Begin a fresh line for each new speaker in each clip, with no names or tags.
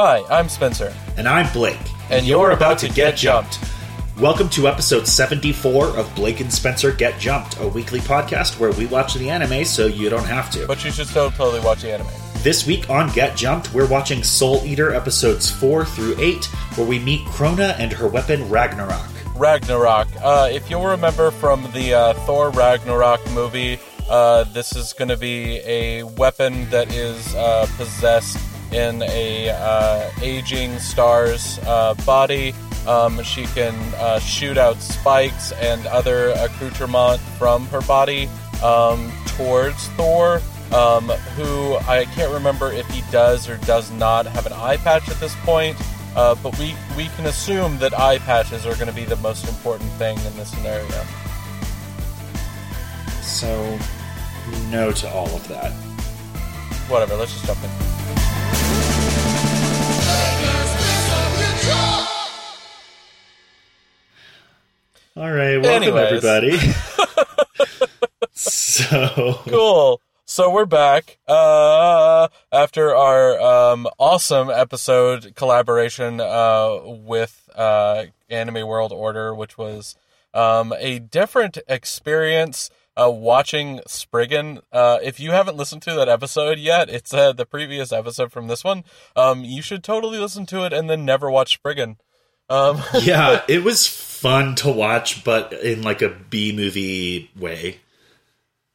Hi, I'm Spencer.
And I'm Blake.
And you're about to get jumped.
Welcome to episode 74 of Blake and Spencer Get Jumped, a weekly podcast where we watch the anime so you don't have to.
But you should still totally watch the anime.
This week on Get Jumped, we're watching Soul Eater episodes 4 through 8, where we meet Crona and her weapon Ragnarok.
Ragnarok. Uh, if you'll remember from the uh, Thor Ragnarok movie, uh, this is going to be a weapon that is uh, possessed in a uh, aging star's uh, body. Um, she can shoot out spikes and other accoutrement from her body um, towards Thor. Um, who I can't remember if he does or does not have an eye patch at this point. Uh, but we, we can assume that eye patches are going to be the most important thing in this scenario.
So, no to all of that.
Whatever, let's just jump in.
All right, welcome
Anyways.
everybody. so
Cool. So we're back uh, after our um, awesome episode collaboration uh, with uh, Anime World Order, which was um, a different experience uh, watching Spriggan. Uh, if you haven't listened to that episode yet, it's uh, the previous episode from this one. Um, you should totally listen to it and then never watch Spriggan. Um,
yeah, it was fun to watch, but in like a B movie way.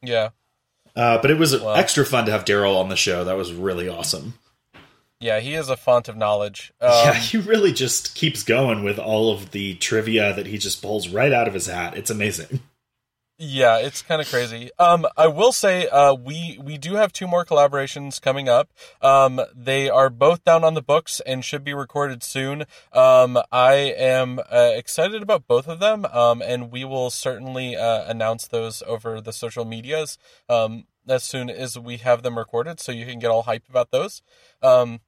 yeah.
Uh, but it was
Wow.
extra fun to have Daryl on the show. That was really awesome.
Yeah, he is a font of knowledge. Um,
yeah, he really just keeps going with all of the trivia that he just pulls right out of his hat. It's amazing.
Yeah, it's kind of crazy. Um, I will say, uh, we we do have two more collaborations coming up. Um, they are both down on the books and should be recorded soon. Um, I am uh, excited about both of them. Um, and we will certainly uh, announce those over the social medias. Um, as soon as we have them recorded, so you can get all hyped about those. Um,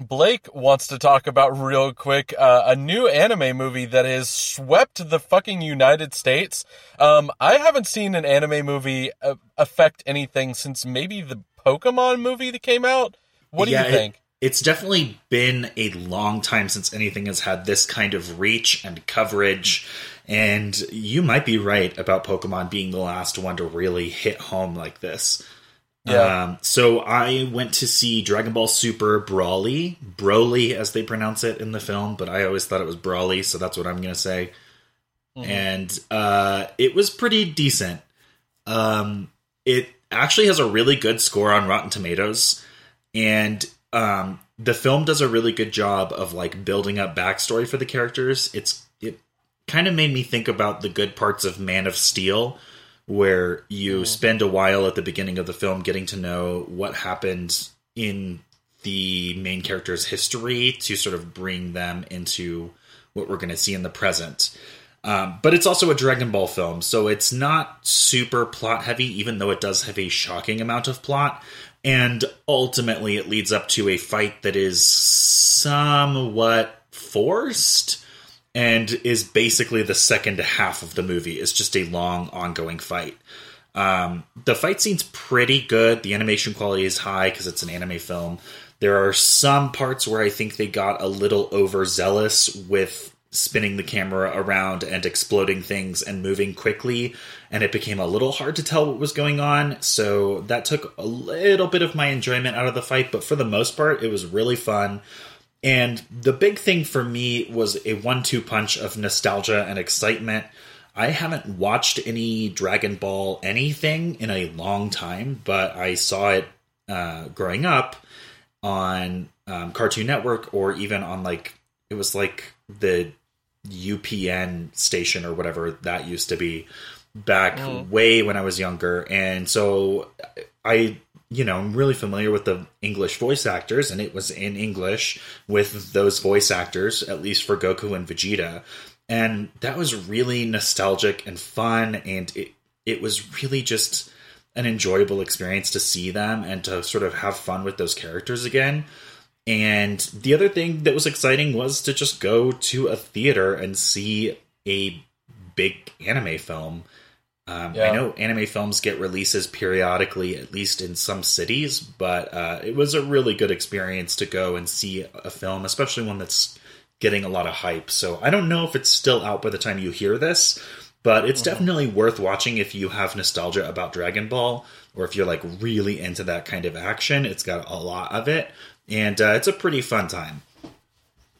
Blake wants to talk about real quick uh, a new anime movie that has swept the fucking United States. Um, I haven't seen an anime movie uh, affect anything since maybe the Pokemon movie that came out. What do
Yeah,
you
it-
think?
It's definitely been a long time since anything has had this kind of reach and coverage. And you might be right about Pokemon being the last one to really hit home like this.
Yeah.
Um, so I went to see Dragon Ball Super Brawly, Broly as they pronounce it in the film, but I always thought it was Brawly, so that's what I'm going to say. And uh, it was pretty decent. Um, it actually has a really good score on Rotten Tomatoes, and um, the film does a really good job of like building up backstory for the characters. It's it kind of made me think about the good parts of Man of Steel, where you spend a while at the beginning of the film getting to know what happened in the main character's history to sort of bring them into what we're going to see in the present. Um, but it's also a Dragon Ball film, so it's not super plot heavy, even though it does have a shocking amount of plot. And ultimately, it leads up to a fight that is somewhat forced and is basically the second half of the movie. It's just a long, ongoing fight. Um, the fight scene's pretty good. The animation quality is high because it's an anime film. There are some parts where I think they got a little overzealous with spinning the camera around and exploding things and moving quickly, and it became a little hard to tell what was going on. So that took a little bit of my enjoyment out of the fight, but for the most part, it was really fun. And the big thing for me was a one two punch of nostalgia and excitement. I haven't watched any Dragon Ball anything in a long time, but I saw it uh, growing up on um, Cartoon Network or even on like, it was like the UPN station or whatever that used to be back way when I was younger. And so I, you know, I'm really familiar with the English voice actors, and it was in English with those voice actors, at least for Goku and Vegeta. And that was really nostalgic and fun, and it it was really just an enjoyable experience to see them and to sort of have fun with those characters again. And the other thing that was exciting was to just go to a theater and see a big anime film Um,
Yeah.
I know anime films get releases periodically, at least in some cities, but uh, it was a really good experience to go and see a film, especially one that's getting a lot of hype. So I don't know if it's still out by the time you hear this, but it's definitely worth watching if you have nostalgia about Dragon Ball or if you're like really into that kind of action. It's got a lot of it, and uh, it's a pretty fun time.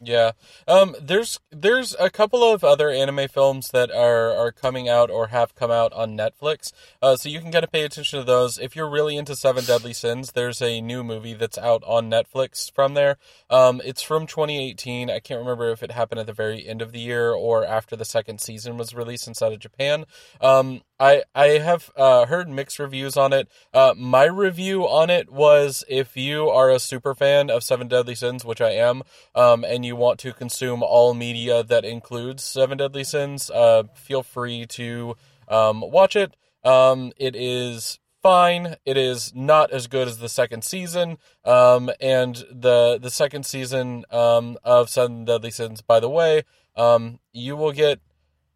Yeah. Um there's there's a couple of other anime films that are are coming out or have come out on Netflix. Uh so you can kind of pay attention to those. If you're really into Seven Deadly Sins, there's a new movie that's out on Netflix from there. Um it's from 2018. I can't remember if it happened at the very end of the year or after the second season was released inside of Japan. Um I I have uh, heard mixed reviews on it. Uh, my review on it was if you are a super fan of Seven Deadly Sins, which I am, um, and you want to consume all media that includes Seven Deadly Sins, uh, feel free to um, watch it. Um, it is fine. It is not as good as the second season. Um, and the the second season um, of Seven Deadly Sins, by the way, um, you will get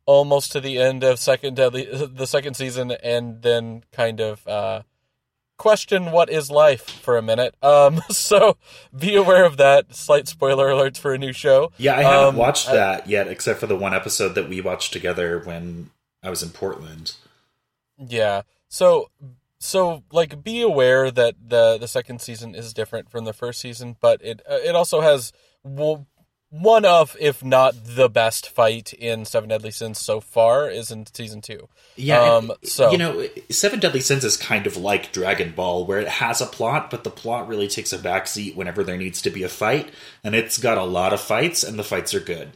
almost to the end of second deadly the second season and then kind of uh question what is life for a minute. Um so be aware of that. Slight spoiler alerts for a new show.
Yeah, I haven't
Um,
watched
I-
that yet, except for the one episode that we watched together when I was in Portland.
yeah. So so like be aware that the the second season is different from the first season but it uh, it also has w- one of if not the best fight in seven deadly sins so far is in season two
Yeah,
Um,
and,
so-
you know, Seven Deadly Sins is kind of like Dragon Ball, where it has a plot, but the plot really takes a backseat whenever there needs to be a fight, and it's got a lot of fights, and the fights are good.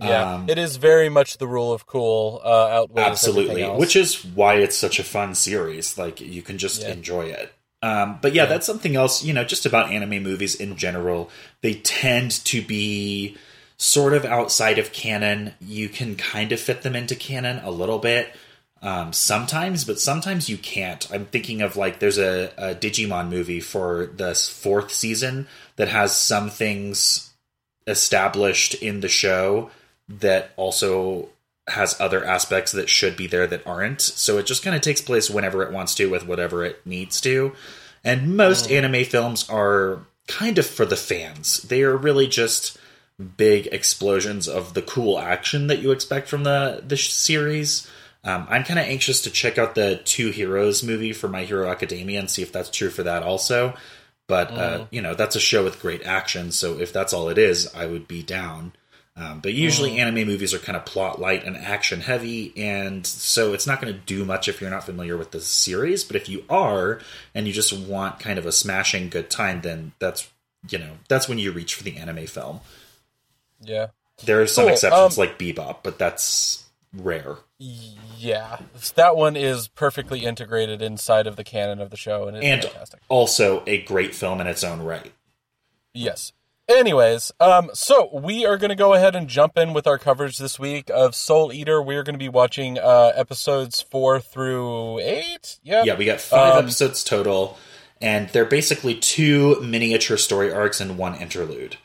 Yeah,
Um,
it is very much the rule of cool uh, outweighs
Absolutely, which is why it's such a fun series. Like you can just
Yeah.
enjoy it. Um, but yeah, that's something else. You know, just about anime movies in general, they tend to be sort of outside of canon. You can kind of fit them into canon a little bit um, sometimes, but sometimes you can't. I'm thinking of like there's a, a Digimon movie for the fourth season that has some things established in the show that also has other aspects that should be there that aren't. So it just kind of takes place whenever it wants to with whatever it needs to. And most anime films are kind of for the fans. They are really just big explosions of the cool action that you expect from the the series. Um, I'm kind of anxious to check out the Two Heroes movie for My Hero Academia and see if that's true for that also. But uh, you know, that's a show with great action, so if that's all it is, I would be down. Um, but usually, anime movies are kind of plot light and action heavy, and so it's not going to do much if you're not familiar with the series. But if you are, and you just want kind of a smashing good time, then that's you know that's when you reach for the anime film.
yeah,
There are some
Cool,
exceptions
um,
like Bebop, but that's rare.
yeah. That one is perfectly integrated inside of the canon of the show, and it's
And
fantastic.
also a great film in its own right.
Yes. Anyways, um, so we are going to go ahead and jump in with our coverage this week of Soul Eater. We are going to be watching uh, episodes four through eight. Yeah.
Yeah, we got five
Um,
episodes total, and they're basically two miniature story arcs and one interlude.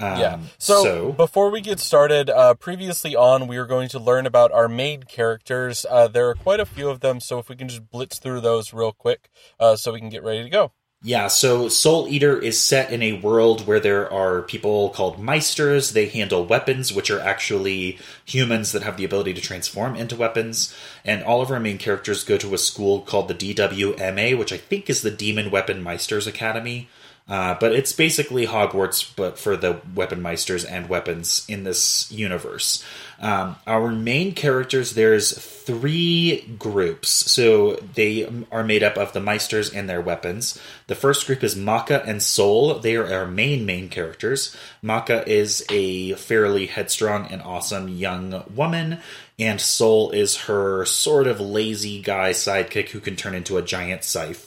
Um,
Yeah. So,
so
before we get started, uh, previously on, we are going to learn about our main characters. Uh, there are quite a few of them, so if we can just blitz through those real quick, uh, so we can get ready to go.
Yeah, so Soul Eater is set in a world where there are people called Meisters. They handle weapons, which are actually humans that have the ability to transform into weapons. And all of our main characters go to a school called the DWMA, which I think is the Demon Weapon Meisters Academy. Uh, but it's basically Hogwarts, but for the weapon meisters and weapons in this universe. Um, our main characters, there's three groups. So they are made up of the meisters and their weapons. The first group is Maka and Soul. They are our main, main characters. Maka is a fairly headstrong and awesome young woman, and Soul is her sort of lazy guy sidekick who can turn into a giant scythe.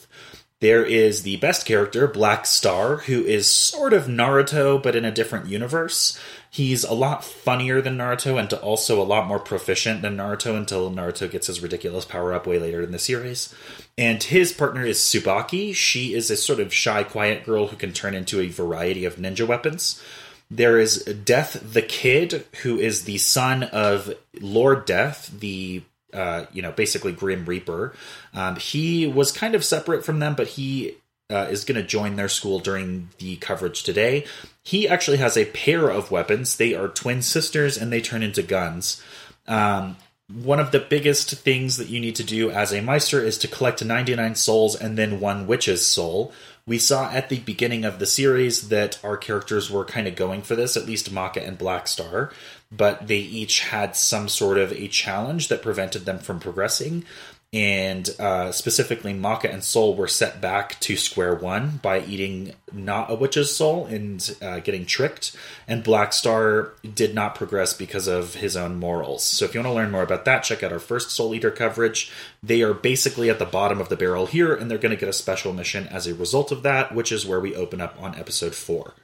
There is the best character, Black Star, who is sort of Naruto, but in a different universe. He's a lot funnier than Naruto and also a lot more proficient than Naruto until Naruto gets his ridiculous power up way later in the series. And his partner is Tsubaki. She is a sort of shy, quiet girl who can turn into a variety of ninja weapons. There is Death the Kid, who is the son of Lord Death, the uh, you know, basically Grim Reaper. Um, he was kind of separate from them, but he uh, is going to join their school during the coverage today. He actually has a pair of weapons. They are twin sisters and they turn into guns. Um, one of the biggest things that you need to do as a Meister is to collect 99 souls and then one witch's soul. We saw at the beginning of the series that our characters were kind of going for this, at least Maka and Black Star, but they each had some sort of a challenge that prevented them from progressing and uh, specifically Maka and Soul were set back to square one by eating not a witch's soul and uh, getting tricked. And Black Star did not progress because of his own morals. So if you want to learn more about that, check out our first Soul Eater coverage. They are basically at the bottom of the barrel here, and they're going to get a special mission as a result of that, which is where we open up on episode four.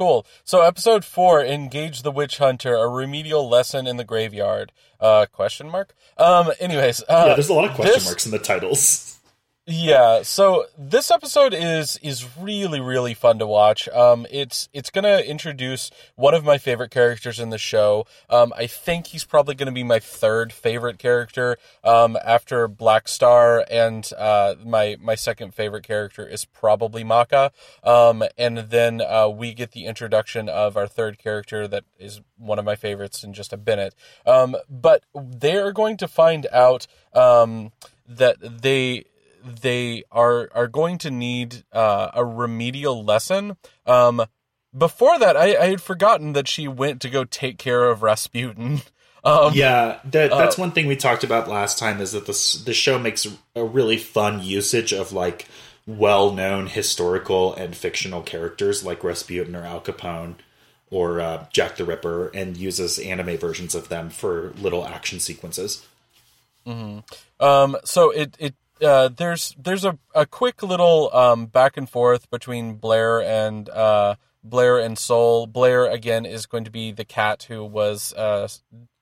Cool. So episode four, engage the witch hunter, a remedial lesson in the graveyard. Uh, question mark. Um. Anyways. Uh,
yeah, there's a lot of question this, marks in the titles.
Yeah, so this episode is is really really fun to watch. Um, it's it's gonna introduce one of my favorite characters in the show. Um, I think he's probably gonna be my third favorite character. Um, after Black Star, and uh, my my second favorite character is probably Maka. Um, and then uh, we get the introduction of our third character that is one of my favorites in just a minute. Um, but they are going to find out um that they they are are going to need uh, a remedial lesson. Um, before that, I, I, had forgotten that she went to go take care of Rasputin.
Um, yeah, that, that's uh, one thing we talked about last time is that the the show makes a really fun usage of like well known historical and fictional characters like Rasputin or Al Capone or uh, Jack the Ripper and uses anime versions of them for little action sequences.
Mm-hmm. Um, so it, it uh, there's there's a, a quick little um, back and forth between Blair and uh, Blair and Soul. Blair again is going to be the cat who was uh,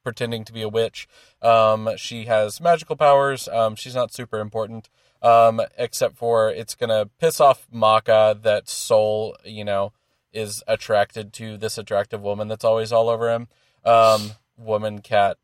pretending to be a witch. Um, she has magical powers. Um, she's not super important, um, except for it's gonna piss off Maka that Soul, you know, is attracted to this attractive woman that's always all over him. Um, woman, cat,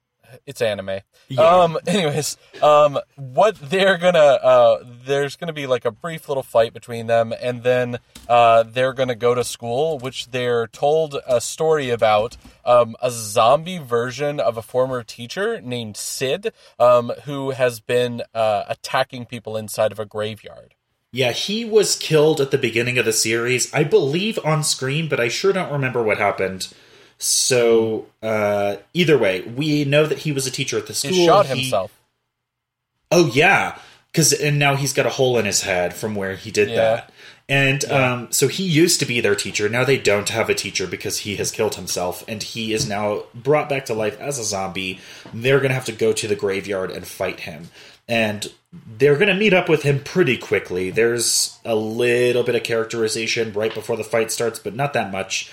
it's anime. Yeah. Um, anyways, um, what they're gonna uh, there's gonna be like a brief little fight between them, and then uh, they're gonna go to school, which they're told a story about um, a zombie version of a former teacher named Sid, um, who has been uh, attacking people inside of a graveyard.
Yeah, he was killed at the beginning of the series, I believe on screen, but I sure don't remember what happened. So uh, either way, we know that he was a teacher at the school.
He shot himself.
Oh yeah, because and now he's got a hole in his head from where he did yeah. that. And yeah. um, so he used to be their teacher. Now they don't have a teacher because he has killed himself, and he is now brought back to life as a zombie. They're going to have to go to the graveyard and fight him, and they're going to meet up with him pretty quickly. There's a little bit of characterization right before the fight starts, but not that much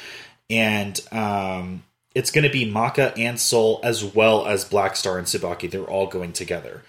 and um, it's going to be Maka and Soul as well as Black Star and Tsubaki. They're all going together.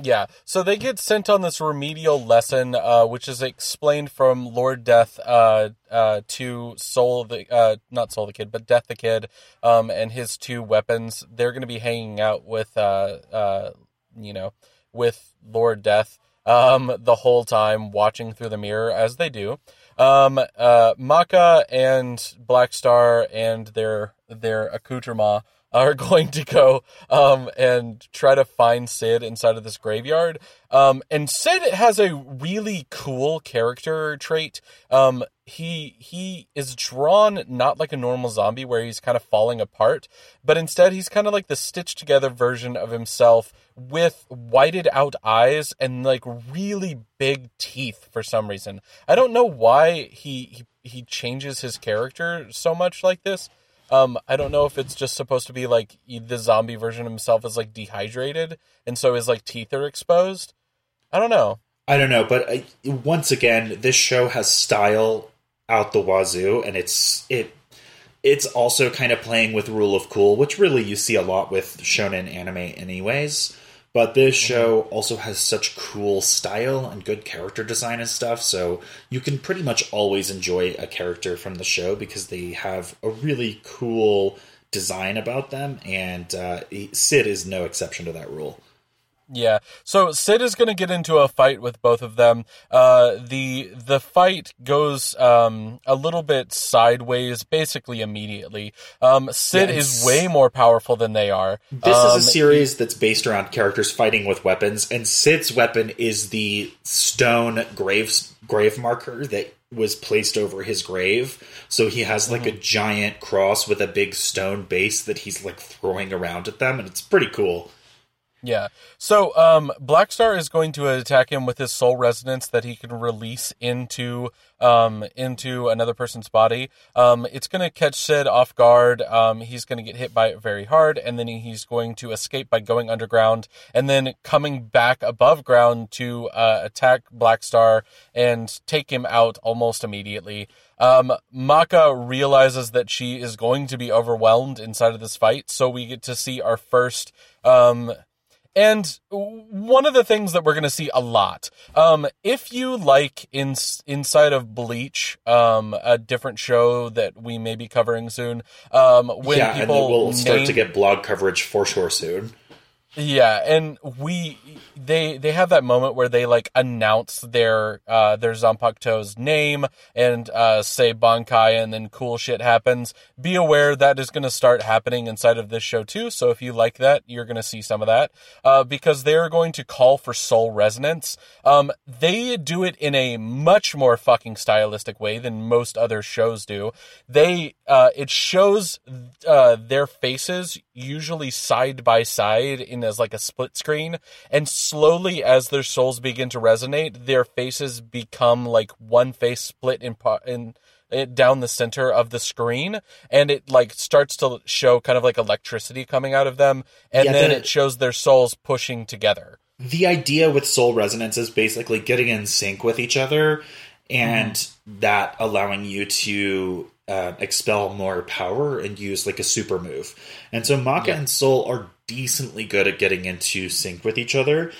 Yeah, so they get sent on this remedial lesson, uh, which is explained from Lord Death uh, uh, to Soul the uh, not Soul the Kid, but Death the Kid, um, and his two weapons. They're going to be hanging out with, uh, uh, you know, with Lord Death um, the whole time, watching through the mirror as they do. Um, uh, Maka and Black Star and their their accoutrement are going to go um, and try to find Sid inside of this graveyard. Um, and Sid has a really cool character trait. Um, he he is drawn not like a normal zombie where he's kind of falling apart, but instead he's kind of like the stitched together version of himself with whited out eyes and like really big teeth for some reason. I don't know why he he, he changes his character so much like this um, I don't know if it's just supposed to be like the zombie version himself is like dehydrated, and so his like teeth are exposed. I don't know.
I don't know, but uh, once again, this show has style out the wazoo, and it's it it's also kind of playing with rule of cool, which really you see a lot with shonen anime, anyways. But this mm-hmm. show also has such cool style and good character design and stuff, so you can pretty much always enjoy a character from the show because they have a really cool design about them, and uh, Sid is no exception to that rule.
Yeah. So Sid is going to get into a fight with both of them. Uh, the the fight goes um, a little bit sideways, basically immediately. Um, Sid is way more powerful than they are.
This
um,
is a um, series that's based around characters fighting with weapons, and Sid's weapon is the stone graves grave marker that was placed over his grave. So he has like mm-hmm. a giant cross with a big stone base that he's like throwing around at them, and it's pretty cool.
Yeah. So, um, Blackstar is going to attack him with his soul resonance that he can release into, um, into another person's body. Um, it's going to catch Sid off guard. Um, he's going to get hit by it very hard, and then he's going to escape by going underground and then coming back above ground to, uh, attack Blackstar and take him out almost immediately. Um, Maka realizes that she is going to be overwhelmed inside of this fight, so we get to see our first, um, and one of the things that we're going to see a lot, um, if you like in, inside of Bleach, um, a different show that we may be covering soon, um, when
yeah,
people
and we'll start to get blog coverage for sure soon.
Yeah, and we they they have that moment where they like announce their uh their Zanpakuto's name and uh say Bankai and then cool shit happens. Be aware that is going to start happening inside of this show too. So if you like that, you're going to see some of that. Uh because they're going to call for soul resonance. Um they do it in a much more fucking stylistic way than most other shows do. They uh it shows uh their faces usually side by side in as like a split screen and slowly as their souls begin to resonate their faces become like one face split in part in it down the center of the screen and it like starts to show kind of like electricity coming out of them and yeah, then the, it shows their souls pushing together.
The idea with soul resonance is basically getting in sync with each other and mm that allowing you to uh, expel more power and use like a super move. And so Maka yeah. and Soul are decently good at getting into sync with each other.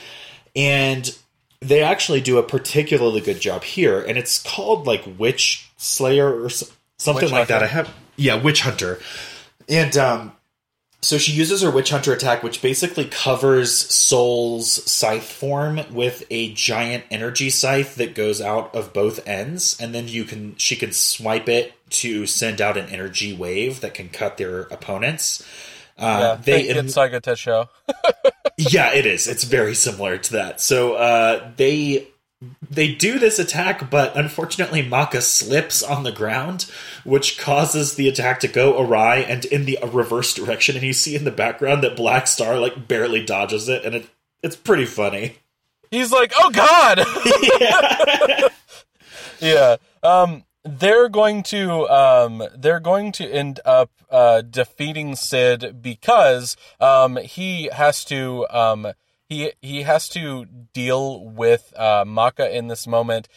And they actually do a particularly good job here. And it's called like Witch Slayer or something Witch like Hunter. that. I have, yeah, Witch Hunter. And um, so she uses her Witch Hunter attack, which basically covers Soul's scythe form with a giant energy scythe that goes out of both ends, and then you can she can swipe it to send out an energy wave that can cut their opponents.
Uh, yeah, they in Getsuga Tensho.
yeah, it is. It's very similar to that. So uh, they they do this attack, but unfortunately Maka slips on the ground, which causes the attack to go awry and in the reverse direction. And you see in the background that Black Star like barely dodges it, and it it's pretty funny.
He's like, "Oh God!" yeah. yeah. Um, they're going to um, they're going to end up uh, defeating Sid because um, he has to um, he he has to deal with uh, Maka in this moment,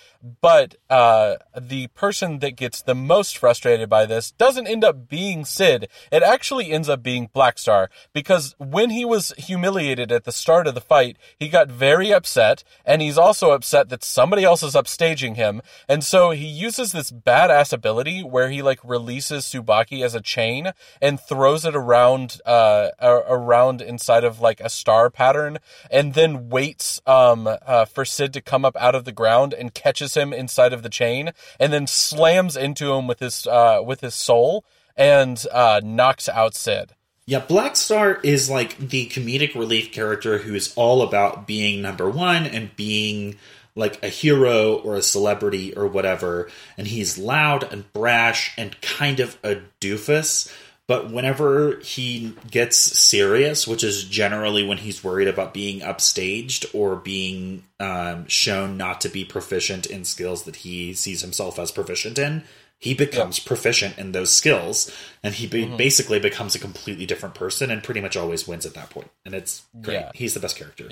but uh, the person that gets the most frustrated by this doesn't end up being Sid. It actually ends up being Blackstar because when he was humiliated at the start of the fight, he got very upset, and he's also upset that somebody else is upstaging him, and so he uses this badass ability where he like releases Tsubaki as a chain and throws it around uh, around inside of like a star pattern and then waits um, uh, for Sid to come up out of the ground and catches him inside of the chain, and then slams into him with his uh, with his soul and uh, knocks out Sid.
Yeah, Black Star is like the comedic relief character who is all about being number one and being like a hero or a celebrity or whatever. And he's loud and brash and kind of a doofus but whenever he gets serious, which is generally when he's worried about being upstaged or being um, shown not to be proficient in skills that he sees himself as proficient in, he becomes yeah. proficient in those skills and he be- mm-hmm. basically becomes a completely different person and pretty much always wins at that point. And it's great. Yeah. He's the best character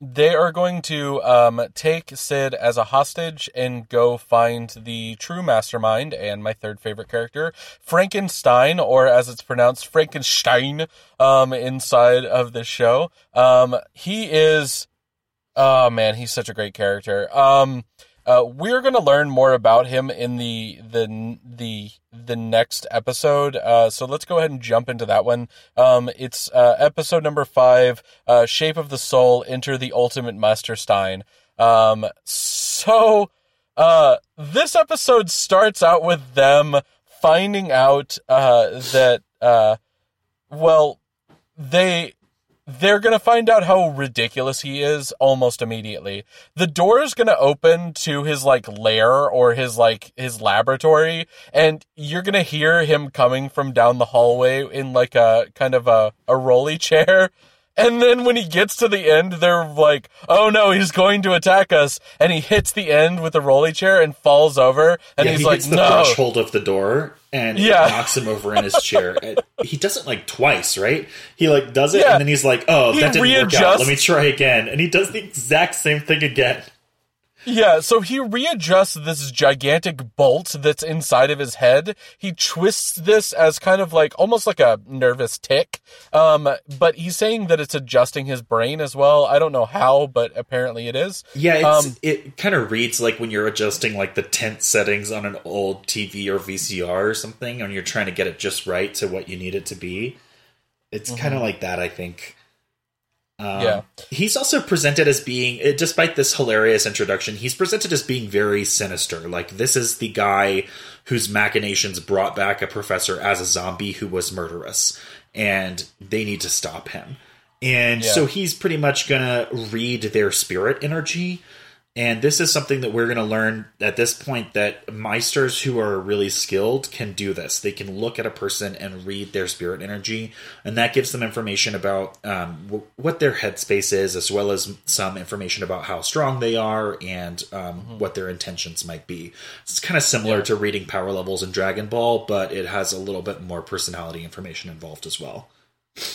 they are going to um, take Sid as a hostage and go find the true mastermind and my third favorite character, Frankenstein, or as it's pronounced, Frankenstein, um, inside of the show. Um, he is, oh man, he's such a great character. Um, uh, we're going to learn more about him in the the the the next episode. Uh, so let's go ahead and jump into that one. Um, it's uh, episode number five, uh, Shape of the Soul, Enter the Ultimate Master Stein. Um, so uh, this episode starts out with them finding out uh, that, uh, well, they they're going to find out how ridiculous he is almost immediately. The door is going to open to his like lair or his like his laboratory and you're going to hear him coming from down the hallway in like a kind of a a rolly chair and then when he gets to the end, they're like, "Oh no, he's going to attack us!" And he hits the end with the rolly chair and falls over. And
yeah,
he's
he
like,
hits the
"No!"
threshold of the door and
Yeah.
knocks him over in his chair. He does it like twice, right? He like does it
Yeah.
and then he's like, "Oh,
He
that didn't work out. Let me try again." And he does the exact same thing again.
Yeah, so he readjusts this gigantic bolt that's inside of his head. He twists this as kind of like almost like a nervous tick. Um, but he's saying that it's adjusting his brain as well. I don't know how, but apparently it is.
Yeah, it's,
Um,
it kind of reads like when you're adjusting like the tense settings on an old TV or VCR or something, and you're trying to get it just right to what you need it to be. It's kind of like that, I think. Um.
Yeah.
he's also presented as being, eh, despite this hilarious introduction, he's presented as being very sinister. Like this is the guy whose machinations brought back a professor as a zombie who was murderous, and they need to stop him. And
Yeah.
so he's pretty much gonna read their spirit energy. And this is something that we're going to learn at this point that meisters who are really skilled can do this. They can look at a person and read their spirit energy, and that gives them information about um, w- what their headspace is, as well as some information about how strong they are and um, what their intentions might be. It's kind of similar to reading power levels in Dragon Ball, but it has a little bit more personality information involved as well.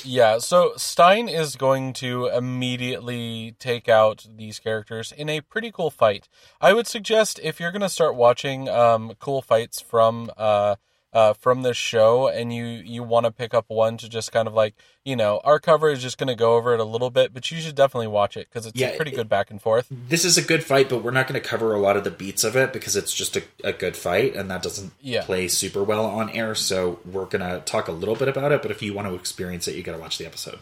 Yeah, so Stein is going to immediately take out these characters in a pretty cool fight. I would suggest if you're going to start watching um, cool fights from uh, uh, from this show, and you you want to pick up one to just kind of like you know our cover is just going to go over it a little bit, but you should definitely watch it because it's
Yeah,
a pretty
it-
good back and forth.
This is a good fight, but we're not going to cover a lot of the beats of it because it's just a, a good fight, and that doesn't
Yeah.
play super well on air. So we're going to talk a little bit about it, but if you want to experience it, you got to watch the episode.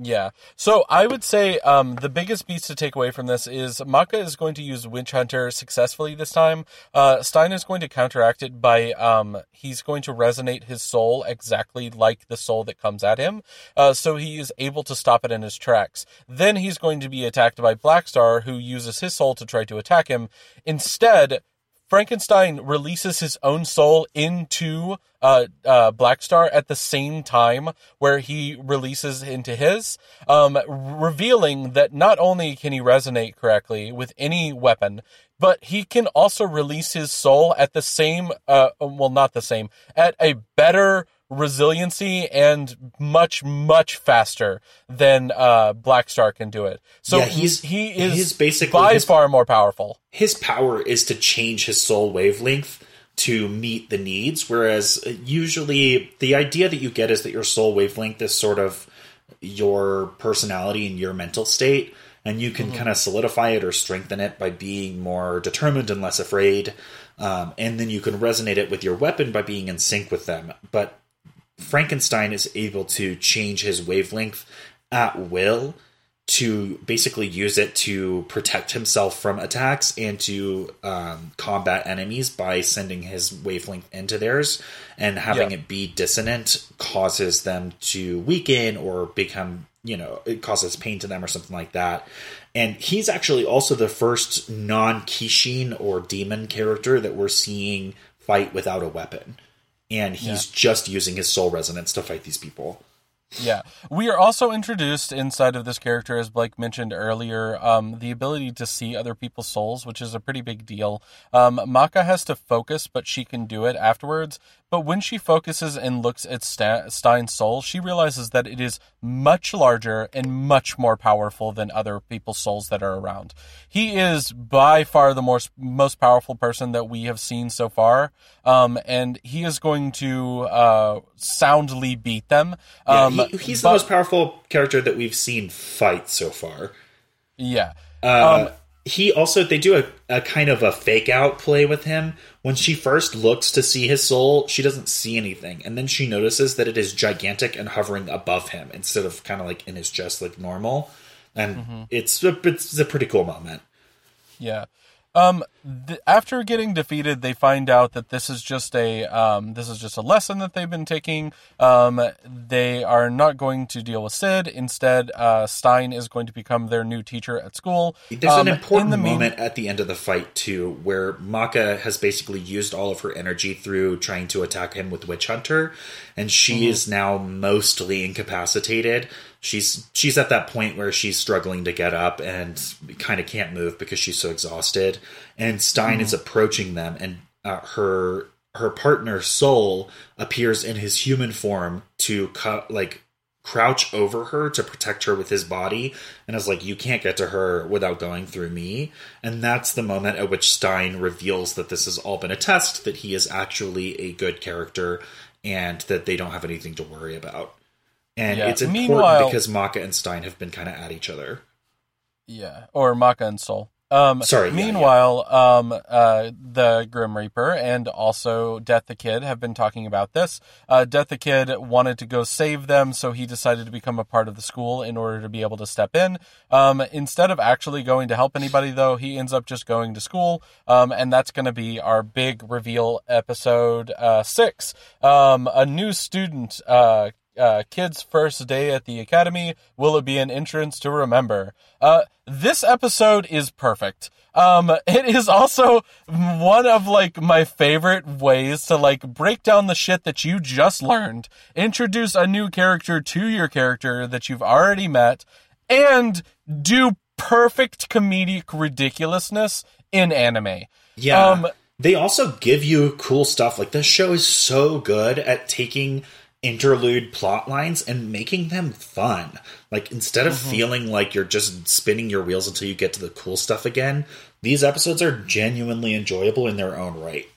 Yeah. So I would say um, the biggest piece to take away from this is Maka is going to use Witch Hunter successfully this time. Uh, Stein is going to counteract it by um, he's going to resonate his soul exactly like the soul that comes at him. Uh, so he is able to stop it in his tracks. Then he's going to be attacked by Blackstar, who uses his soul to try to attack him. Instead, Frankenstein releases his own soul into uh, uh, Blackstar at the same time where he releases into his, um, revealing that not only can he resonate correctly with any weapon, but he can also release his soul at the same, uh, well, not the same, at a better resiliency and much, much faster than uh, Blackstar can do it. So
Yeah, he's-
he is
he's basically-
by
his-
far more powerful.
His power is to change his soul wavelength to meet the needs, whereas uh, usually the idea that you get is that your soul wavelength is sort of your personality and your mental state. And you can kind of solidify it or strengthen it by being more determined and less afraid. Um, and then you can resonate it with your weapon by being in sync with them. But Frankenstein is able to change his wavelength at will to basically use it to protect himself from attacks and to um, combat enemies by sending his wavelength into theirs. And having it be dissonant causes them to weaken or become you know it causes pain to them or something like that. And he's actually also the first non-kishin or demon character that we're seeing fight without a weapon and he's just using his soul resonance to fight these people
Yeah. We are also introduced inside of this character, as Blake mentioned earlier, um, the ability to see other people's souls, which is a pretty big deal. Um, Maka has to focus, but she can do it afterwards. But when she focuses and looks at Stein's soul, she realizes that it is much larger and much more powerful than other people's souls that are around. He is by far the most most powerful person that we have seen so far, um, and he is going to uh, soundly beat them.
Yeah,
Um,
he, he's the most powerful character that we've seen fight so far.
Yeah.
Uh,
Um,
he also they do a, a kind of a fake out play with him when she first looks to see his soul she doesn't see anything and then she notices that it is gigantic and hovering above him instead of kind of like in his chest like normal and mm-hmm. it's a, it's a pretty cool moment
yeah um, th- after getting defeated, they find out that this is just a um, this is just a lesson that they've been taking. Um, they are not going to deal with Sid. Instead, uh, Stein is going to become their new teacher at school.
There's an um, important the moment at the end of the fight too, where Maka has basically used all of her energy through trying to attack him with Witch Hunter, and she mm-hmm. is now mostly incapacitated she's she's at that point where she's struggling to get up and kind of can't move because she's so exhausted. And stein mm. is approaching them and uh, her her partner soul appears in his human form to cut like crouch over her to protect her with his body. And is like you can't get to her without going through me. And that's the moment at which stein reveals that this has all been a test that he is actually a good character and that they don't have anything to worry about and yeah. it's important Meanwhile, because Maka and Stein have been kind of at each other.
Yeah, or Maka and Soul. Um,
Sorry.
Meanwhile, yeah, yeah. Um, uh, the Grim Reaper and also Death the Kid have been talking about this. Uh, Death the Kid wanted to go save them, so he decided to become a part of the school in order to be able to step in. Um, instead of actually going to help anybody, though, he ends up just going to school, um, and that's going to be our big reveal episode uh, six. Um, a new student uh, kid's first day at the academy. Will it be an entrance to remember? Uh, this episode is perfect. Um, it is also one of like my favorite ways to like break down the shit that you just learned, introduce a new character to your character that you've already met, and do perfect comedic ridiculousness in anime.
Yeah. Um, they also give you cool stuff. Like this show is so good at taking interlude plot lines and making them fun. Like instead of mm-hmm. feeling like you're just spinning your wheels until you get to the cool stuff again, these episodes are genuinely enjoyable in their own right.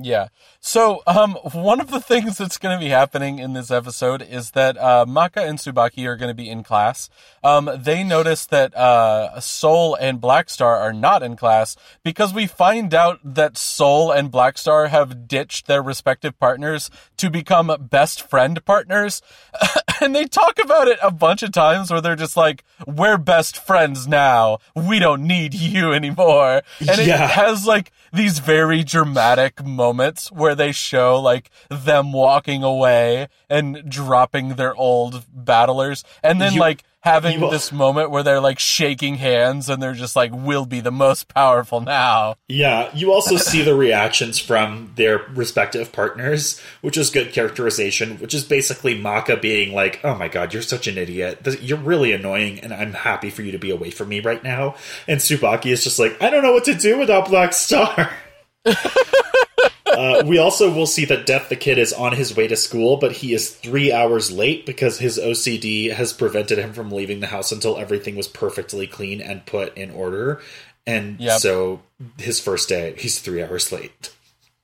Yeah. So, um, one of the things that's going to be happening in this episode is that uh, Maka and Tsubaki are going to be in class. Um, they notice that uh, Soul and Blackstar are not in class because we find out that Soul and Blackstar have ditched their respective partners to become best friend partners. and they talk about it a bunch of times where they're just like, "We're best friends now. We don't need you anymore." And yeah. it has like these very dramatic moments where they show like them walking away and dropping their old battlers and then you, like having this moment where they're like shaking hands and they're just like we'll be the most powerful now.
Yeah you also see the reactions from their respective partners which is good characterization which is basically maka being like oh my god you're such an idiot. You're really annoying and i'm happy for you to be away from me right now. And Tsubaki is just like i don't know what to do without black star uh, we also will see that Death the Kid is on his way to school, but he is three hours late because his OCD has prevented him from leaving the house until everything was perfectly clean and put in order. And yep. so his first day, he's three hours late.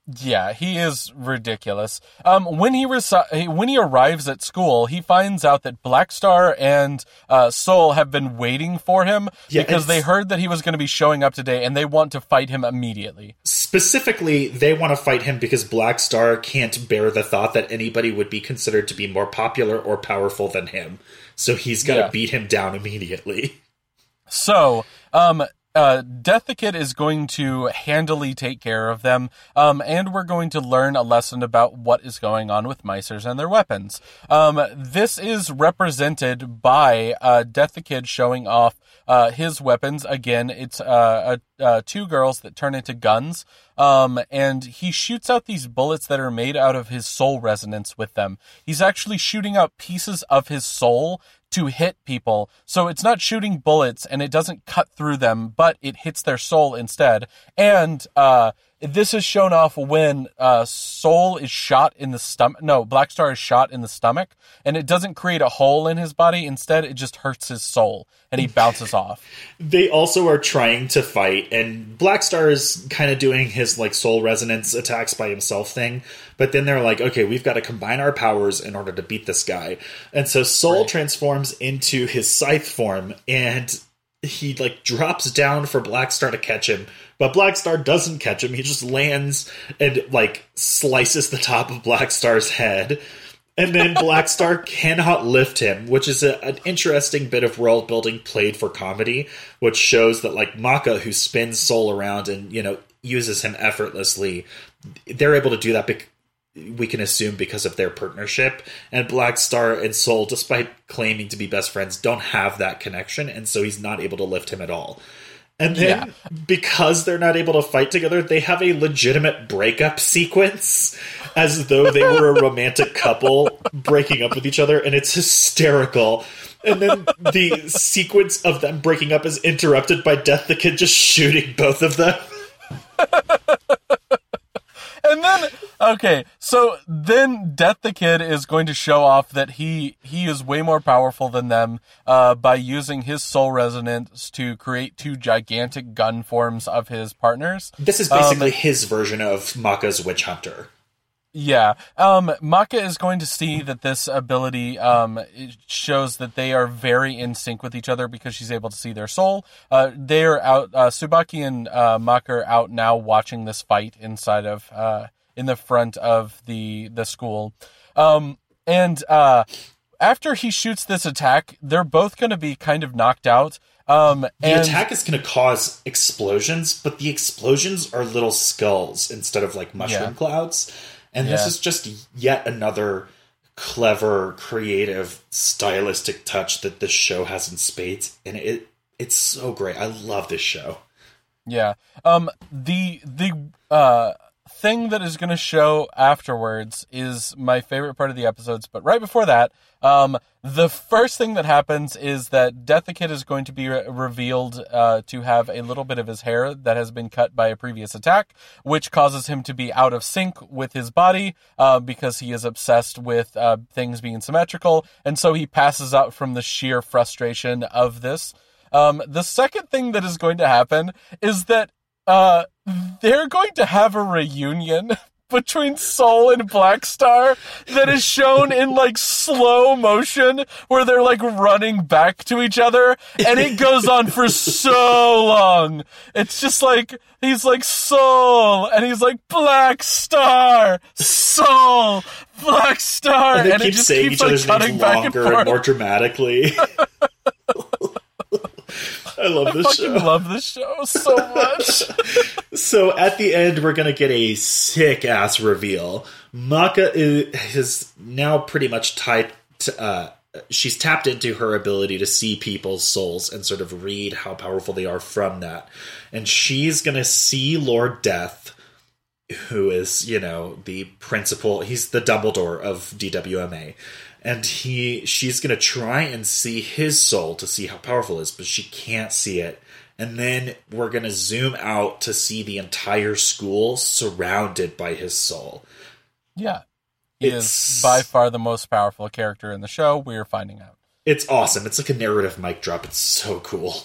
Yeah, he is ridiculous. Um, when he resi- when he arrives at school, he finds out that Blackstar and uh, Soul have been waiting for him yeah, because they heard that he was going to be showing up today, and they want to fight him immediately.
Specifically, they want to fight him because Blackstar can't bear the thought that anybody would be considered to be more popular or powerful than him. So he's got to yeah. beat him down immediately.
So, um, uh, Death the Kid is going to handily take care of them, um, and we're going to learn a lesson about what is going on with Meisters and their weapons. Um, this is represented by uh, Death the Kid showing off uh, his weapons. Again, it's uh, uh, two girls that turn into guns, um, and he shoots out these bullets that are made out of his soul resonance with them. He's actually shooting out pieces of his soul to hit people. So it's not shooting bullets and it doesn't cut through them, but it hits their soul instead. And uh, this is shown off when uh, Soul is shot in the stomach. No, Black Star is shot in the stomach, and it doesn't create a hole in his body. Instead, it just hurts his soul, and he bounces off.
They also are trying to fight, and Black Star is kind of doing his like soul resonance attacks by himself thing. But then they're like, okay, we've got to combine our powers in order to beat this guy. And so Soul right. transforms into his scythe form, and he like drops down for Black Star to catch him, but Black Star doesn't catch him. He just lands and like slices the top of Black Star's head. And then Black Star cannot lift him, which is a, an interesting bit of world building played for comedy, which shows that like Maka, who spins Soul around and you know uses him effortlessly, they're able to do that. We can assume because of their partnership, and Black Star and Soul, despite claiming to be best friends, don't have that connection, and so he's not able to lift him at all. And then,
Yeah.
because they're not able to fight together, they have a legitimate breakup sequence as though they were a romantic couple breaking up with each other, and it's hysterical. And then the sequence of them breaking up is interrupted by Death the Kid just shooting both of them.
And then okay, so then Death the Kid is going to show off that he he is way more powerful than them uh, by using his soul resonance to create two gigantic gun forms of his partners.
This is basically his version of Maka's Witch Hunter.
Yeah. Um, Maka is going to see that this ability um, shows that they are very in sync with each other because she's able to see their soul. Uh, they are out. Uh, Tsubaki and uh, Maka are out now watching this fight inside of uh, in the front of the the school. Um, and uh, after he shoots this attack, they're both going to be kind of knocked out. Um,
The
and
attack is going to cause explosions, but the explosions are little skulls instead of like mushroom
Yeah.
clouds. And this is just yet another clever, creative, stylistic touch that this show has in spades, and it it's so great. I love this show.
Yeah. Um the the uh thing that is going to show afterwards is my favorite part of the episodes, but right before that, um the first thing that happens is that Death the Kid is going to be re- revealed uh to have a little bit of his hair that has been cut by a previous attack, which causes him to be out of sync with his body uh because he is obsessed with uh things being symmetrical, and so he passes out from the sheer frustration of this. Um, the second thing that is going to happen is that uh, Mm. they're going to have a reunion between Soul and Black Star that is shown in like slow motion where they're like running back to each other and it goes on for so long. It's just like he's like Soul and he's like Black Star, Soul, Black Star,
And they
and it
keep
just
saying
keeps
each
like
other's
cutting
names
back
longer and,
forth.
more dramatically. I love this
fucking
show.
love this show so much.
So at the end, we're gonna get a sick ass reveal. Maka is, is now pretty much tied. To, uh, she's tapped into her ability to see people's souls and sort of read how powerful they are from that. And she's gonna see Lord Death, who is you know the principal. He's the Dumbledore of DWMA. And he, she's gonna try and see his soul to see how powerful it is, but she can't see it and then we're going to zoom out to see the entire school surrounded by his soul.
Yeah. He
It's-
is by far the most powerful character in the show. We're finding out.
It's awesome. It's like a narrative mic drop. It's so cool.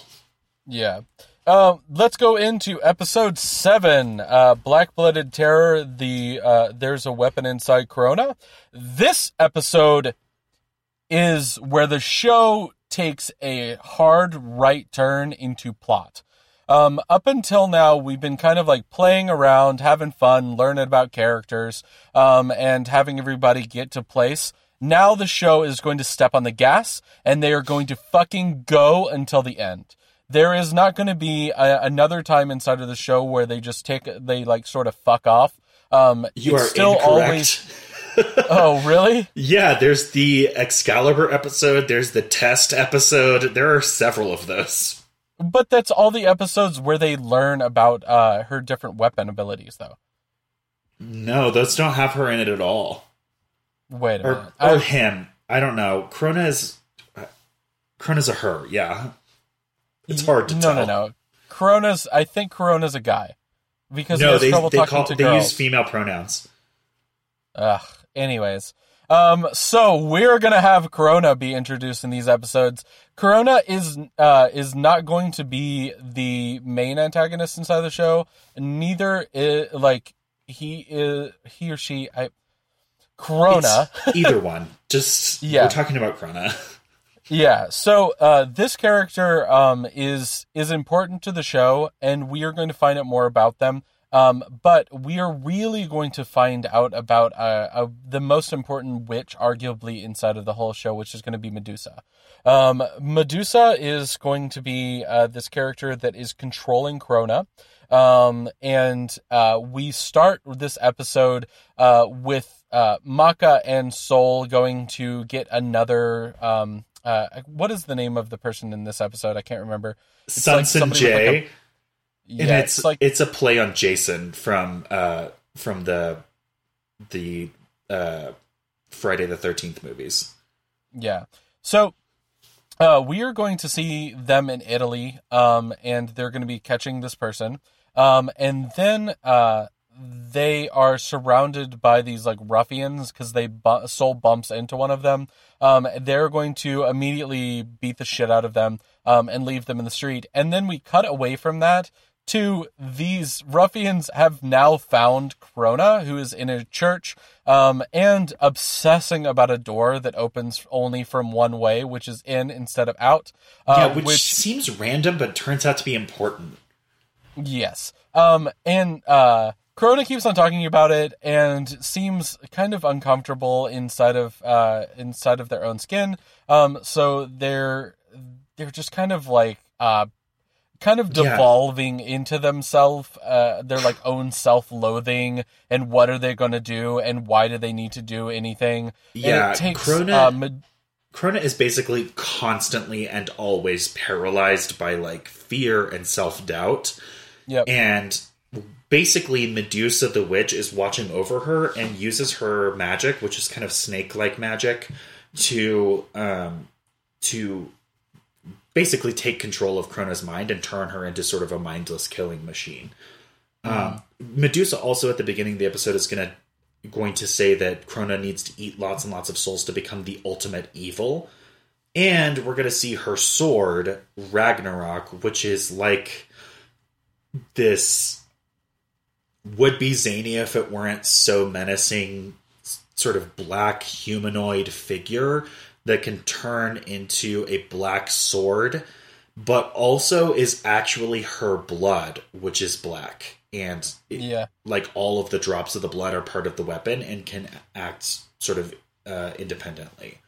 Yeah. Um, let's go into episode seven. Uh, Black Blooded Terror. The uh, there's a weapon inside Crona. This episode is where the show takes a hard right turn into plot. Um, up until now, we've been kind of like playing around, having fun, learning about characters, um, and having everybody get to place. Now the show is going to step on the gas, and they are going to fucking go until the end. There is not going to be a, another time inside of the show where they just take, they like sort of fuck off. Um,
You are
still
incorrect.
always. Oh, really?
Yeah, there's the Excalibur episode, there's the test episode. There are several of those.
But that's all the episodes where they learn about uh, her different weapon abilities, though.
No, those don't have her in it at all.
Wait a
Or,
minute.
or
I-
him. I don't know. Crona is. Crona's a her, yeah. It's hard to
no,
tell.
no, no. Crona's. I think Crona's a guy because
No, they,
trouble
they, call, they use female pronouns.
Ugh. Anyways, um, so we're gonna have Crona be introduced in these episodes. Crona is uh is not going to be the main antagonist inside the show. Neither is like he is he or she. I Crona.
It's either one. Just
Yeah.
we're talking about Crona.
Yeah, so uh, this character um, is is important to the show, and we are going to find out more about them. Um, but we are really going to find out about uh, uh, the most important witch, arguably inside of the whole show, which is going to be Medusa. Um, Medusa is going to be uh, this character that is controlling Crona. Um, and uh, we start this episode uh, with uh, Maka and Soul going to get another. Um, uh, what is the name of the person in this episode? I can't remember.
It's Sunsen like Jay.
Yeah,
and it's, it's, like it's a play on Jason from uh from the the uh Friday the Thirteenth movies.
Yeah. So uh, we are going to see them in Italy, um, and they're going to be catching this person. Um, and then uh, they are surrounded by these like ruffians because they bu- Soul bumps into one of them. Um, they're going to immediately beat the shit out of them um, and leave them in the street. And then we cut away from that to these ruffians have now found Crona, who is in a church, um, and obsessing about a door that opens only from one way, which is in instead of out.
Uh, yeah, which, which, seems random, but turns out to be important.
Yes. Um, and uh, Crona keeps on talking about it and seems kind of uncomfortable inside of uh, inside of their own skin. Um, so they're they're just kind of like uh, kind of devolving yeah. into themselves, uh, their like own self-loathing, and what are they going to do, and why do they need to do anything?
Yeah, takes, Crona. Med- Crona is basically constantly and always paralyzed by like fear and self doubt.
Yep.
And basically, Medusa the witch is watching over her and uses her magic, which is kind of snake like magic, to um, to basically take control of Crona's mind and turn her into sort of a mindless killing machine. Mm. Um, Medusa also at the beginning of the episode is going to going to say that Crona needs to eat lots and lots of souls to become the ultimate evil. And we're going to see her sword, Ragnarok, which is like this would be zany if it weren't so menacing, sort of black humanoid figure that can turn into a black sword, but also is actually her blood, which is black. And
it, yeah,
like all of the drops of the blood are part of the weapon and can act sort of uh, independently.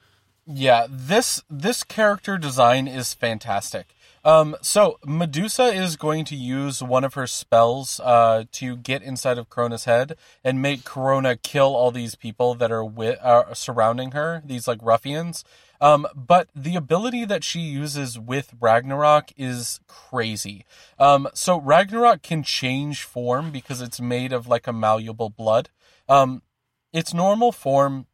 Yeah, this this character design is fantastic. Um, so Medusa is going to use one of her spells uh, to get inside of Crona's head and make Crona kill all these people that are wi- uh, surrounding her, these like ruffians. Um, but the ability that she uses with Ragnarok is crazy. Um, so Ragnarok can change form because it's made of like a malleable blood. Um, its normal form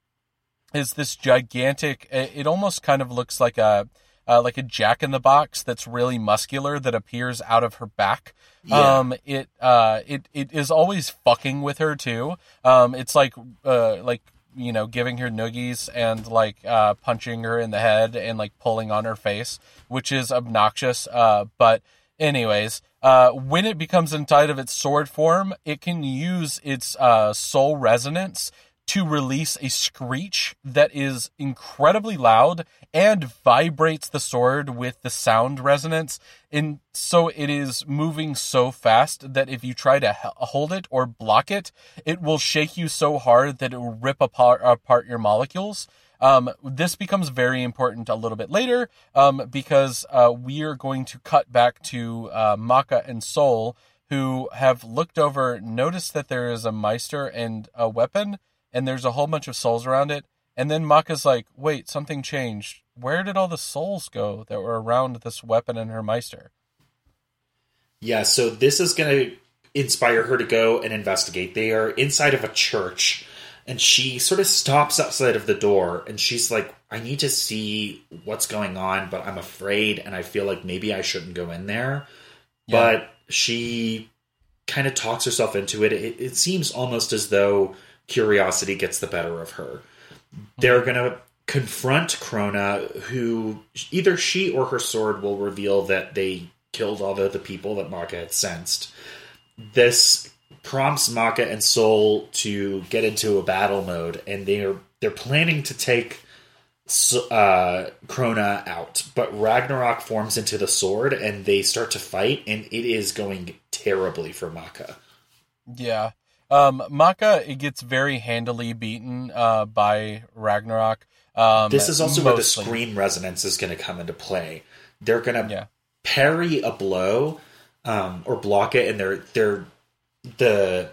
is this gigantic. It almost kind of looks like a uh, like a jack in the box that's really muscular that appears out of her back. Yeah. Um, it uh, it it is always fucking with her too. Um, it's like uh, like you know giving her noogies and like uh, punching her in the head and like pulling on her face, which is obnoxious. Uh, but anyways, uh, when it becomes inside of its sword form, it can use its uh, soul resonance to release a screech that is incredibly loud and vibrates the sword with the sound resonance. And so it is moving so fast that if you try to hold it or block it, it will shake you so hard that it will rip apart, apart your molecules. Um, this becomes very important a little bit later um, because uh, we are going to cut back to uh, Maka and Soul, who have looked over, noticed that there is a Meister and a weapon, and there's a whole bunch of souls around it. And then Maka's like, wait, something changed. Where did all the souls go that were around this weapon and her Meister?
Yeah, so this is going to inspire her to go and investigate. They are inside of a church, and she sort of stops outside of the door, and she's like, I need to see what's going on, but I'm afraid, and I feel like maybe I shouldn't go in there. Yeah. But she kind of talks herself into it. it. It seems almost as though curiosity gets the better of her. They're going to confront Crona, who either she or her sword will reveal that they killed all the people that Maka had sensed. This prompts Maka and Soul to get into a battle mode, and they're they're planning to take uh, Crona out, but Ragnarok forms into the sword and they start to fight, and it is going terribly for Maka.
Yeah. Um, Maka it gets very handily beaten uh, by Ragnarok. Um,
this is also mostly. where the scream resonance is going to come into play. They're going to yeah. parry a blow um, or block it, and they're they're the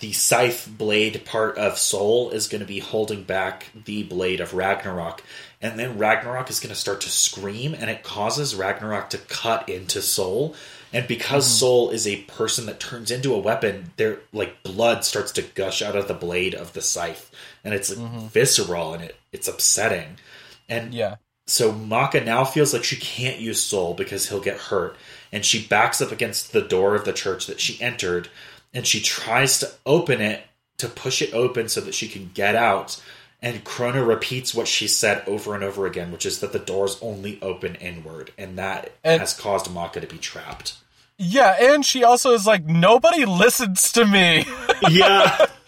the scythe blade part of Soul is going to be holding back the blade of Ragnarok, and then Ragnarok is going to start to scream, and it causes Ragnarok to cut into Soul. And because mm-hmm. Soul is a person that turns into a weapon, their like blood starts to gush out of the blade of the scythe, and it's like, mm-hmm. visceral and it it's upsetting. And
yeah,
so Maka now feels like she can't use Soul because he'll get hurt, and she backs up against the door of the church that she entered, and she tries to open it to push it open so that she can get out. And Crona repeats what she said over and over again, which is that the doors only open inward, and that and, has caused Maka to be trapped.
Yeah, and she also is like, nobody listens to me.
Yeah.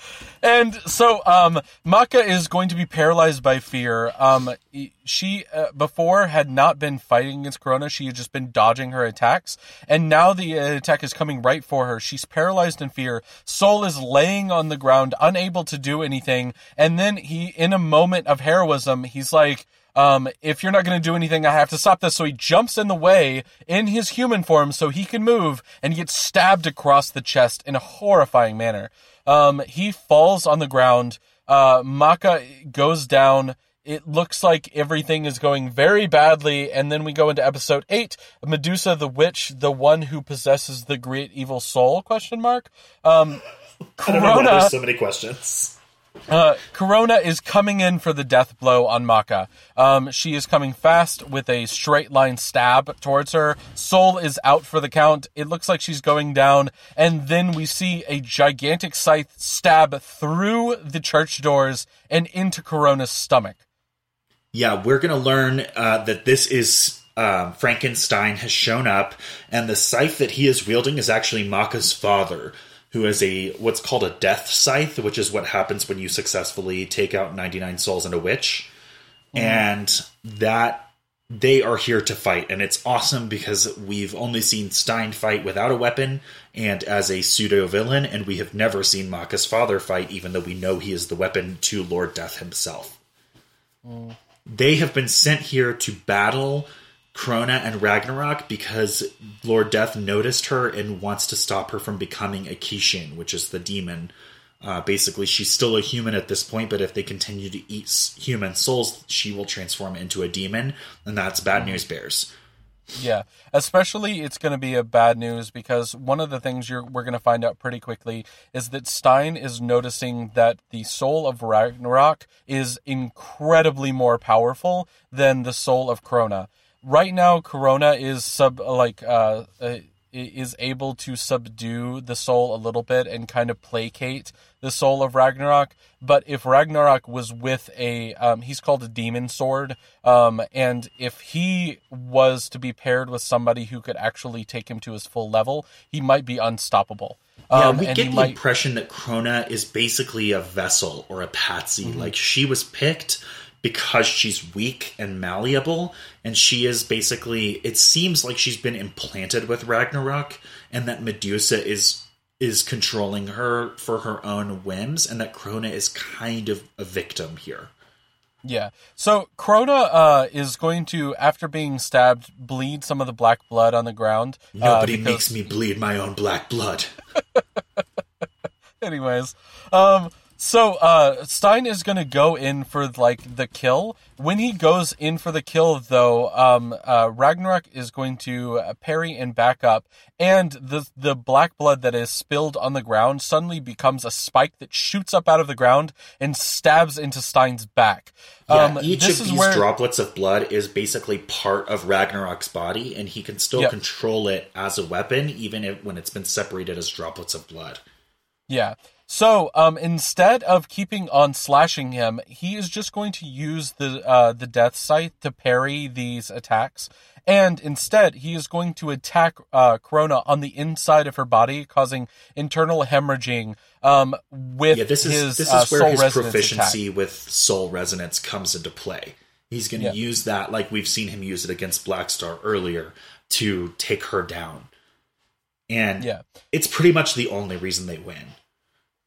and so um, Maka is going to be paralyzed by fear. Um, she uh, before had not been fighting against Crona; she had just been dodging her attacks, and now the attack is coming right for her. She's paralyzed in fear. Soul is laying on the ground, unable to do anything, and then he, in a moment of heroism, he's like. Um, if you're not going to do anything, I have to stop this. So he jumps in the way in his human form so he can move and he gets stabbed across the chest in a horrifying manner. Um, he falls on the ground. Uh, Maka goes down. It looks like everything is going very badly, and then we go into episode eight: Medusa, the witch, the one who possesses the great evil soul? Question mark. Um,
Crona, There's so many questions.
Uh, Crona is coming in for the death blow on Maka. Um, she is coming fast with a straight line stab towards her. Soul is out for the count. It looks like she's going down, and then we see a gigantic scythe stab through the church doors and into Crona's stomach.
Yeah, we're going to learn uh, that this is uh, Frankenstein has shown up, and the scythe that he is wielding is actually Maka's father who is a what's called a death scythe, which is what happens when you successfully take out 99 souls and a witch. Mm. And that they are here to fight, and it's awesome because we've only seen Stein fight without a weapon and as a pseudo villain, and we have never seen Maka's father fight, even though we know he is the weapon to Lord Death himself. Mm. They have been sent here to battle Crona and Ragnarok because Lord Death noticed her and wants to stop her from becoming a Kishin, which is the demon. Uh, basically, she's still a human at this point, but if they continue to eat human souls, she will transform into a demon, and that's bad news bears.
Yeah, especially it's going to be a bad news because one of the things we're going to find out pretty quickly is that Stein is noticing that the soul of Ragnarok is incredibly more powerful than the soul of Crona right now crona is sub like uh, uh, is able to subdue the soul a little bit and kind of placate the soul of Ragnarok. But if Ragnarok was with a, um, he's called a demon sword, um, and if he was to be paired with somebody who could actually take him to his full level, he might be unstoppable.
Yeah, um, we get the might... impression that Crona is basically a vessel or a patsy. Mm-hmm. Like she was picked because she's weak and malleable and she is basically it seems like she's been implanted with Ragnarok and that Medusa is is controlling her for her own whims and that Crona is kind of a victim here.
Yeah. So Crona uh, is going to, after being stabbed, bleed some of the black blood on the ground.
Nobody uh, because... makes me bleed my own black blood.
Anyways, um, so uh, Stein is going to go in for like the kill. When he goes in for the kill, though, um, uh, Ragnarok is going to uh, parry and back up, and the the black blood that is spilled on the ground suddenly becomes a spike that shoots up out of the ground and stabs into Stein's back.
Yeah, um, each of these where... droplets of blood is basically part of Ragnarok's body, and he can still yep. control it as a weapon, even if, when it's been separated as droplets of blood.
Yeah. So um, instead of keeping on slashing him, he is just going to use the uh, the death scythe to parry these attacks, and instead he is going to attack uh, Crona on the inside of her body, causing internal hemorrhaging. Um, with
yeah, this is
his,
this is uh, where his proficiency attack. with soul resonance comes into play. He's going to
Yeah.
use that like we've seen him use it against Blackstar earlier to take her down. And
Yeah.
it's pretty much the only reason they win.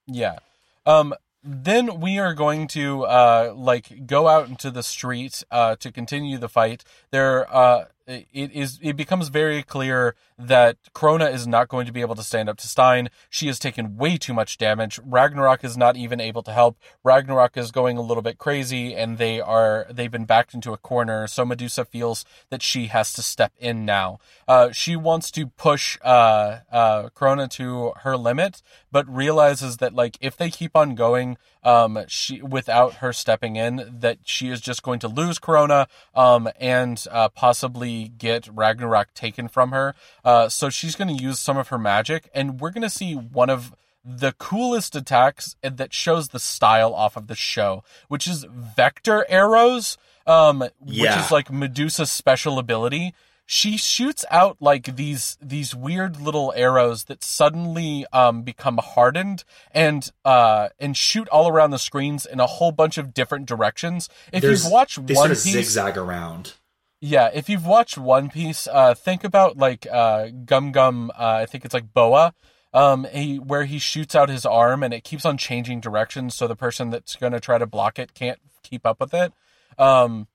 Yeah. Um then we are going to uh like go out into the street uh to continue the fight. There uh it is it becomes very clear that Crona is not going to be able to stand up to Stein. She has taken way too much damage. Ragnarok is not even able to help. Ragnarok is going a little bit crazy and they are they've been backed into a corner. So Medusa feels that she has to step in now. Uh she wants to push uh uh Crona to her limit, but realizes that like if they keep on going um she without her stepping in that she is just going to lose Crona um and uh possibly get Ragnarok taken from her. Uh so she's going to use some of her magic and we're going to see one of the coolest attacks that shows the style off of the show, which is vector arrows, um, which is like Medusa's special ability. She shoots out like these these weird little arrows that suddenly um, become hardened and uh, and shoot all around the screens in a whole bunch of different directions. If
There's-
you've watched
They
One
sort of
Piece,
zigzag around.
yeah, if you've watched One Piece, uh, think about like uh, Gum Gum. Uh, I think it's like Boa, um, he, where he shoots out his arm and it keeps on changing directions, so the person that's going to try to block it can't keep up with it. Um,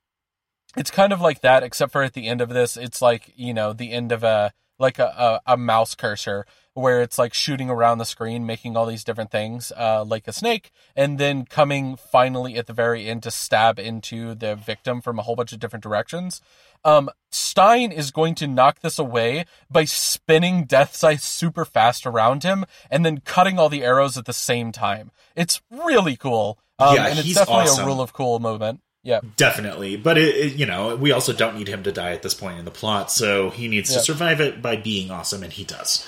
it's kind of like that, except for at the end of this, it's like you know the end of a like a, a, a mouse cursor where it's like shooting around the screen, making all these different things, uh, like a snake, and then coming finally at the very end to stab into the victim from a whole bunch of different directions. Um, Stein is going to knock this away by spinning Death Scythe super fast around him and then cutting all the arrows at the same time. It's really cool. Um,
Yeah,
and it's
he's
definitely
awesome.
a rule of cool moment. Yeah.
Definitely, but it, it- you know we also don't need him to die at this point in the plot, so he needs
Yeah.
to survive it by being awesome, and he does.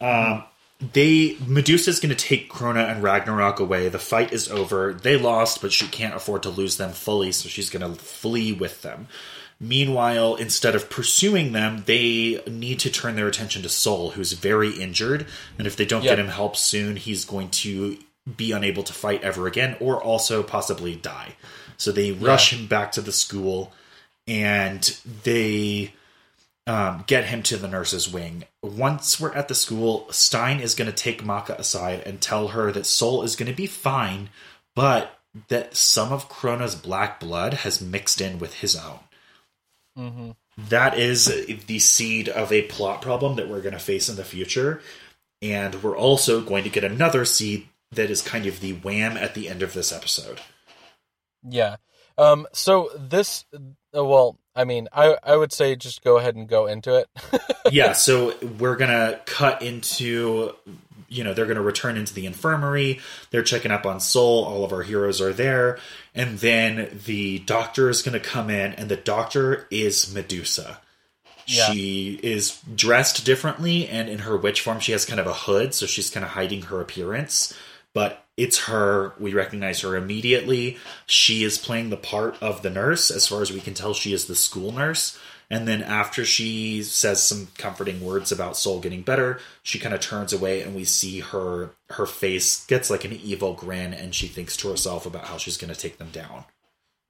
Um, they Medusa's going to take Crona and Ragnarok away. The fight is over. They lost, but she can't afford to lose them fully, so she's going to flee with them. Meanwhile, instead of pursuing them, they need to turn their attention to Soul, who's very injured, and if they don't
Yeah.
get him help soon, he's going to be unable to fight ever again, or also possibly die. So they rush him back to the school, and they um, get him to the nurse's wing. Once we're at the school, Stein is going to take Maka aside and tell her that Soul is going to be fine, but that some of Crona's black blood has mixed in with his own.
hmm
That is the seed of a plot problem that we're going to face in the future. And we're also going to get another seed that is kind of the wham at the end of this episode.
Yeah. Um, so this, uh, well, I mean, I, I would say just go ahead and go into it.
yeah, so we're gonna cut into you know, they're gonna return into the infirmary, they're checking up on Soul, all of our heroes are there, and then the doctor is gonna come in, and the doctor is Medusa.
Yeah.
She is dressed differently, and in her witch form, she has kind of a hood, so she's kind of hiding her appearance. But it's her. We recognize her immediately. She is playing the part of the nurse. As far as we can tell, she is the school nurse. And then after she says some comforting words about Soul getting better, she kind of turns away, and we see her her face gets like an evil grin, and she thinks to herself about how she's going to take them down.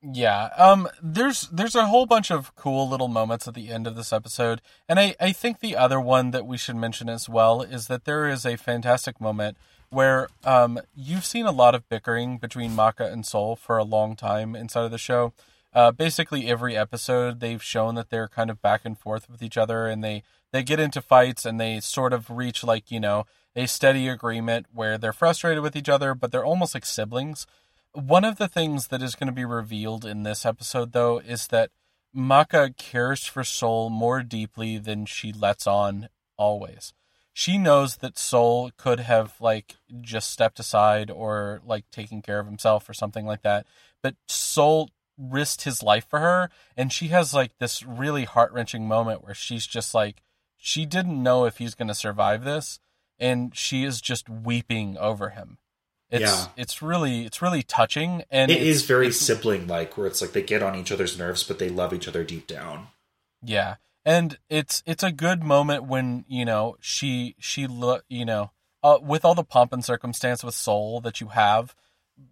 Yeah. Um there's there's a whole bunch of cool little moments at the end of this episode. And I I think the other one that we should mention as well is that there is a fantastic moment where um you've seen a lot of bickering between Maka and Soul for a long time inside of the show. Uh basically every episode they've shown that they're kind of back and forth with each other and they they get into fights and they sort of reach like, you know, a steady agreement where they're frustrated with each other but they're almost like siblings. One of the things that is going to be revealed in this episode, though, is that Maka cares for Soul more deeply than she lets on always. She knows that Soul could have, like, just stepped aside or, like, taken care of himself or something like that. But Soul risked his life for her, and she has, like, this really heart wrenching moment where she's just like, she didn't know if he's going to survive this, and she is just weeping over him. It's
Yeah.
it's really it's really touching and it's-
very sibling like, where it's like they get on each other's nerves, but they love each other deep down.
yeah and it's it's a good moment when you know she she look you know uh, with all the pomp and circumstance with soul that you have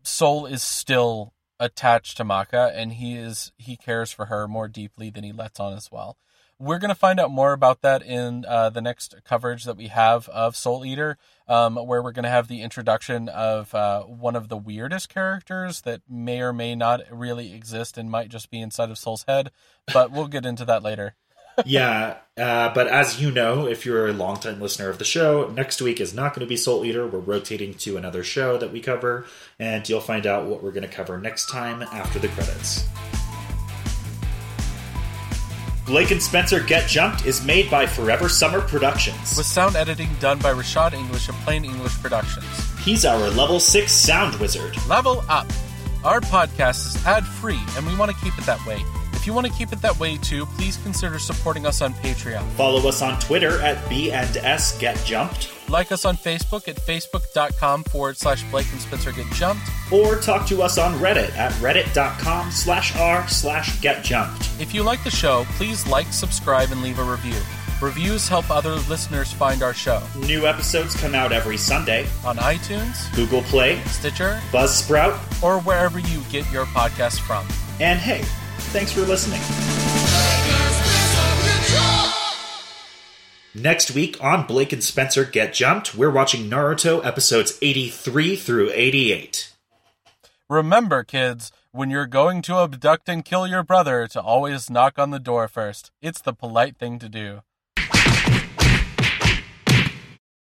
soul is still attached to Maka, and he is he cares for her more deeply than he lets on as well. We're going to find out more about that in uh, the next coverage that we have of Soul Eater, um, where we're going to have the introduction of uh, one of the weirdest characters that may or may not really exist and might just be inside of Soul's head. But we'll get into that later.
Yeah, uh, but as you know, if you're a longtime listener of the show, next week is not going to be Soul Eater. We're rotating to another show that we cover, and you'll find out what we're going to cover next time after the credits. Blake and Spencer Get Jumped is made by Forever Summer Productions.
With sound editing done by Rashad English of Plain English Productions.
He's our level 6 sound wizard.
Level up! Our podcast is ad free, and we want to keep it that way. If you want to keep it that way too, please consider supporting us on Patreon.
Follow us on Twitter at B and S Get Jumped.
Like us on Facebook at facebook.com forward slash Blake and Spencer Get Jumped.
Or talk to us on Reddit at reddit.com slash r slash get jumped.
If you like the show, please like, subscribe, and leave a review. Reviews help other listeners find our show.
New episodes come out every Sunday
on iTunes,
Google Play,
Stitcher,
Buzzsprout,
or wherever you get your podcast from.
And hey, thanks for listening. Next week on Blake and Spencer Get Jumped, we're watching Naruto episodes 83 through 88.
Remember, kids, when you're going to abduct and kill your brother, to always knock on the door first. It's the polite thing to do.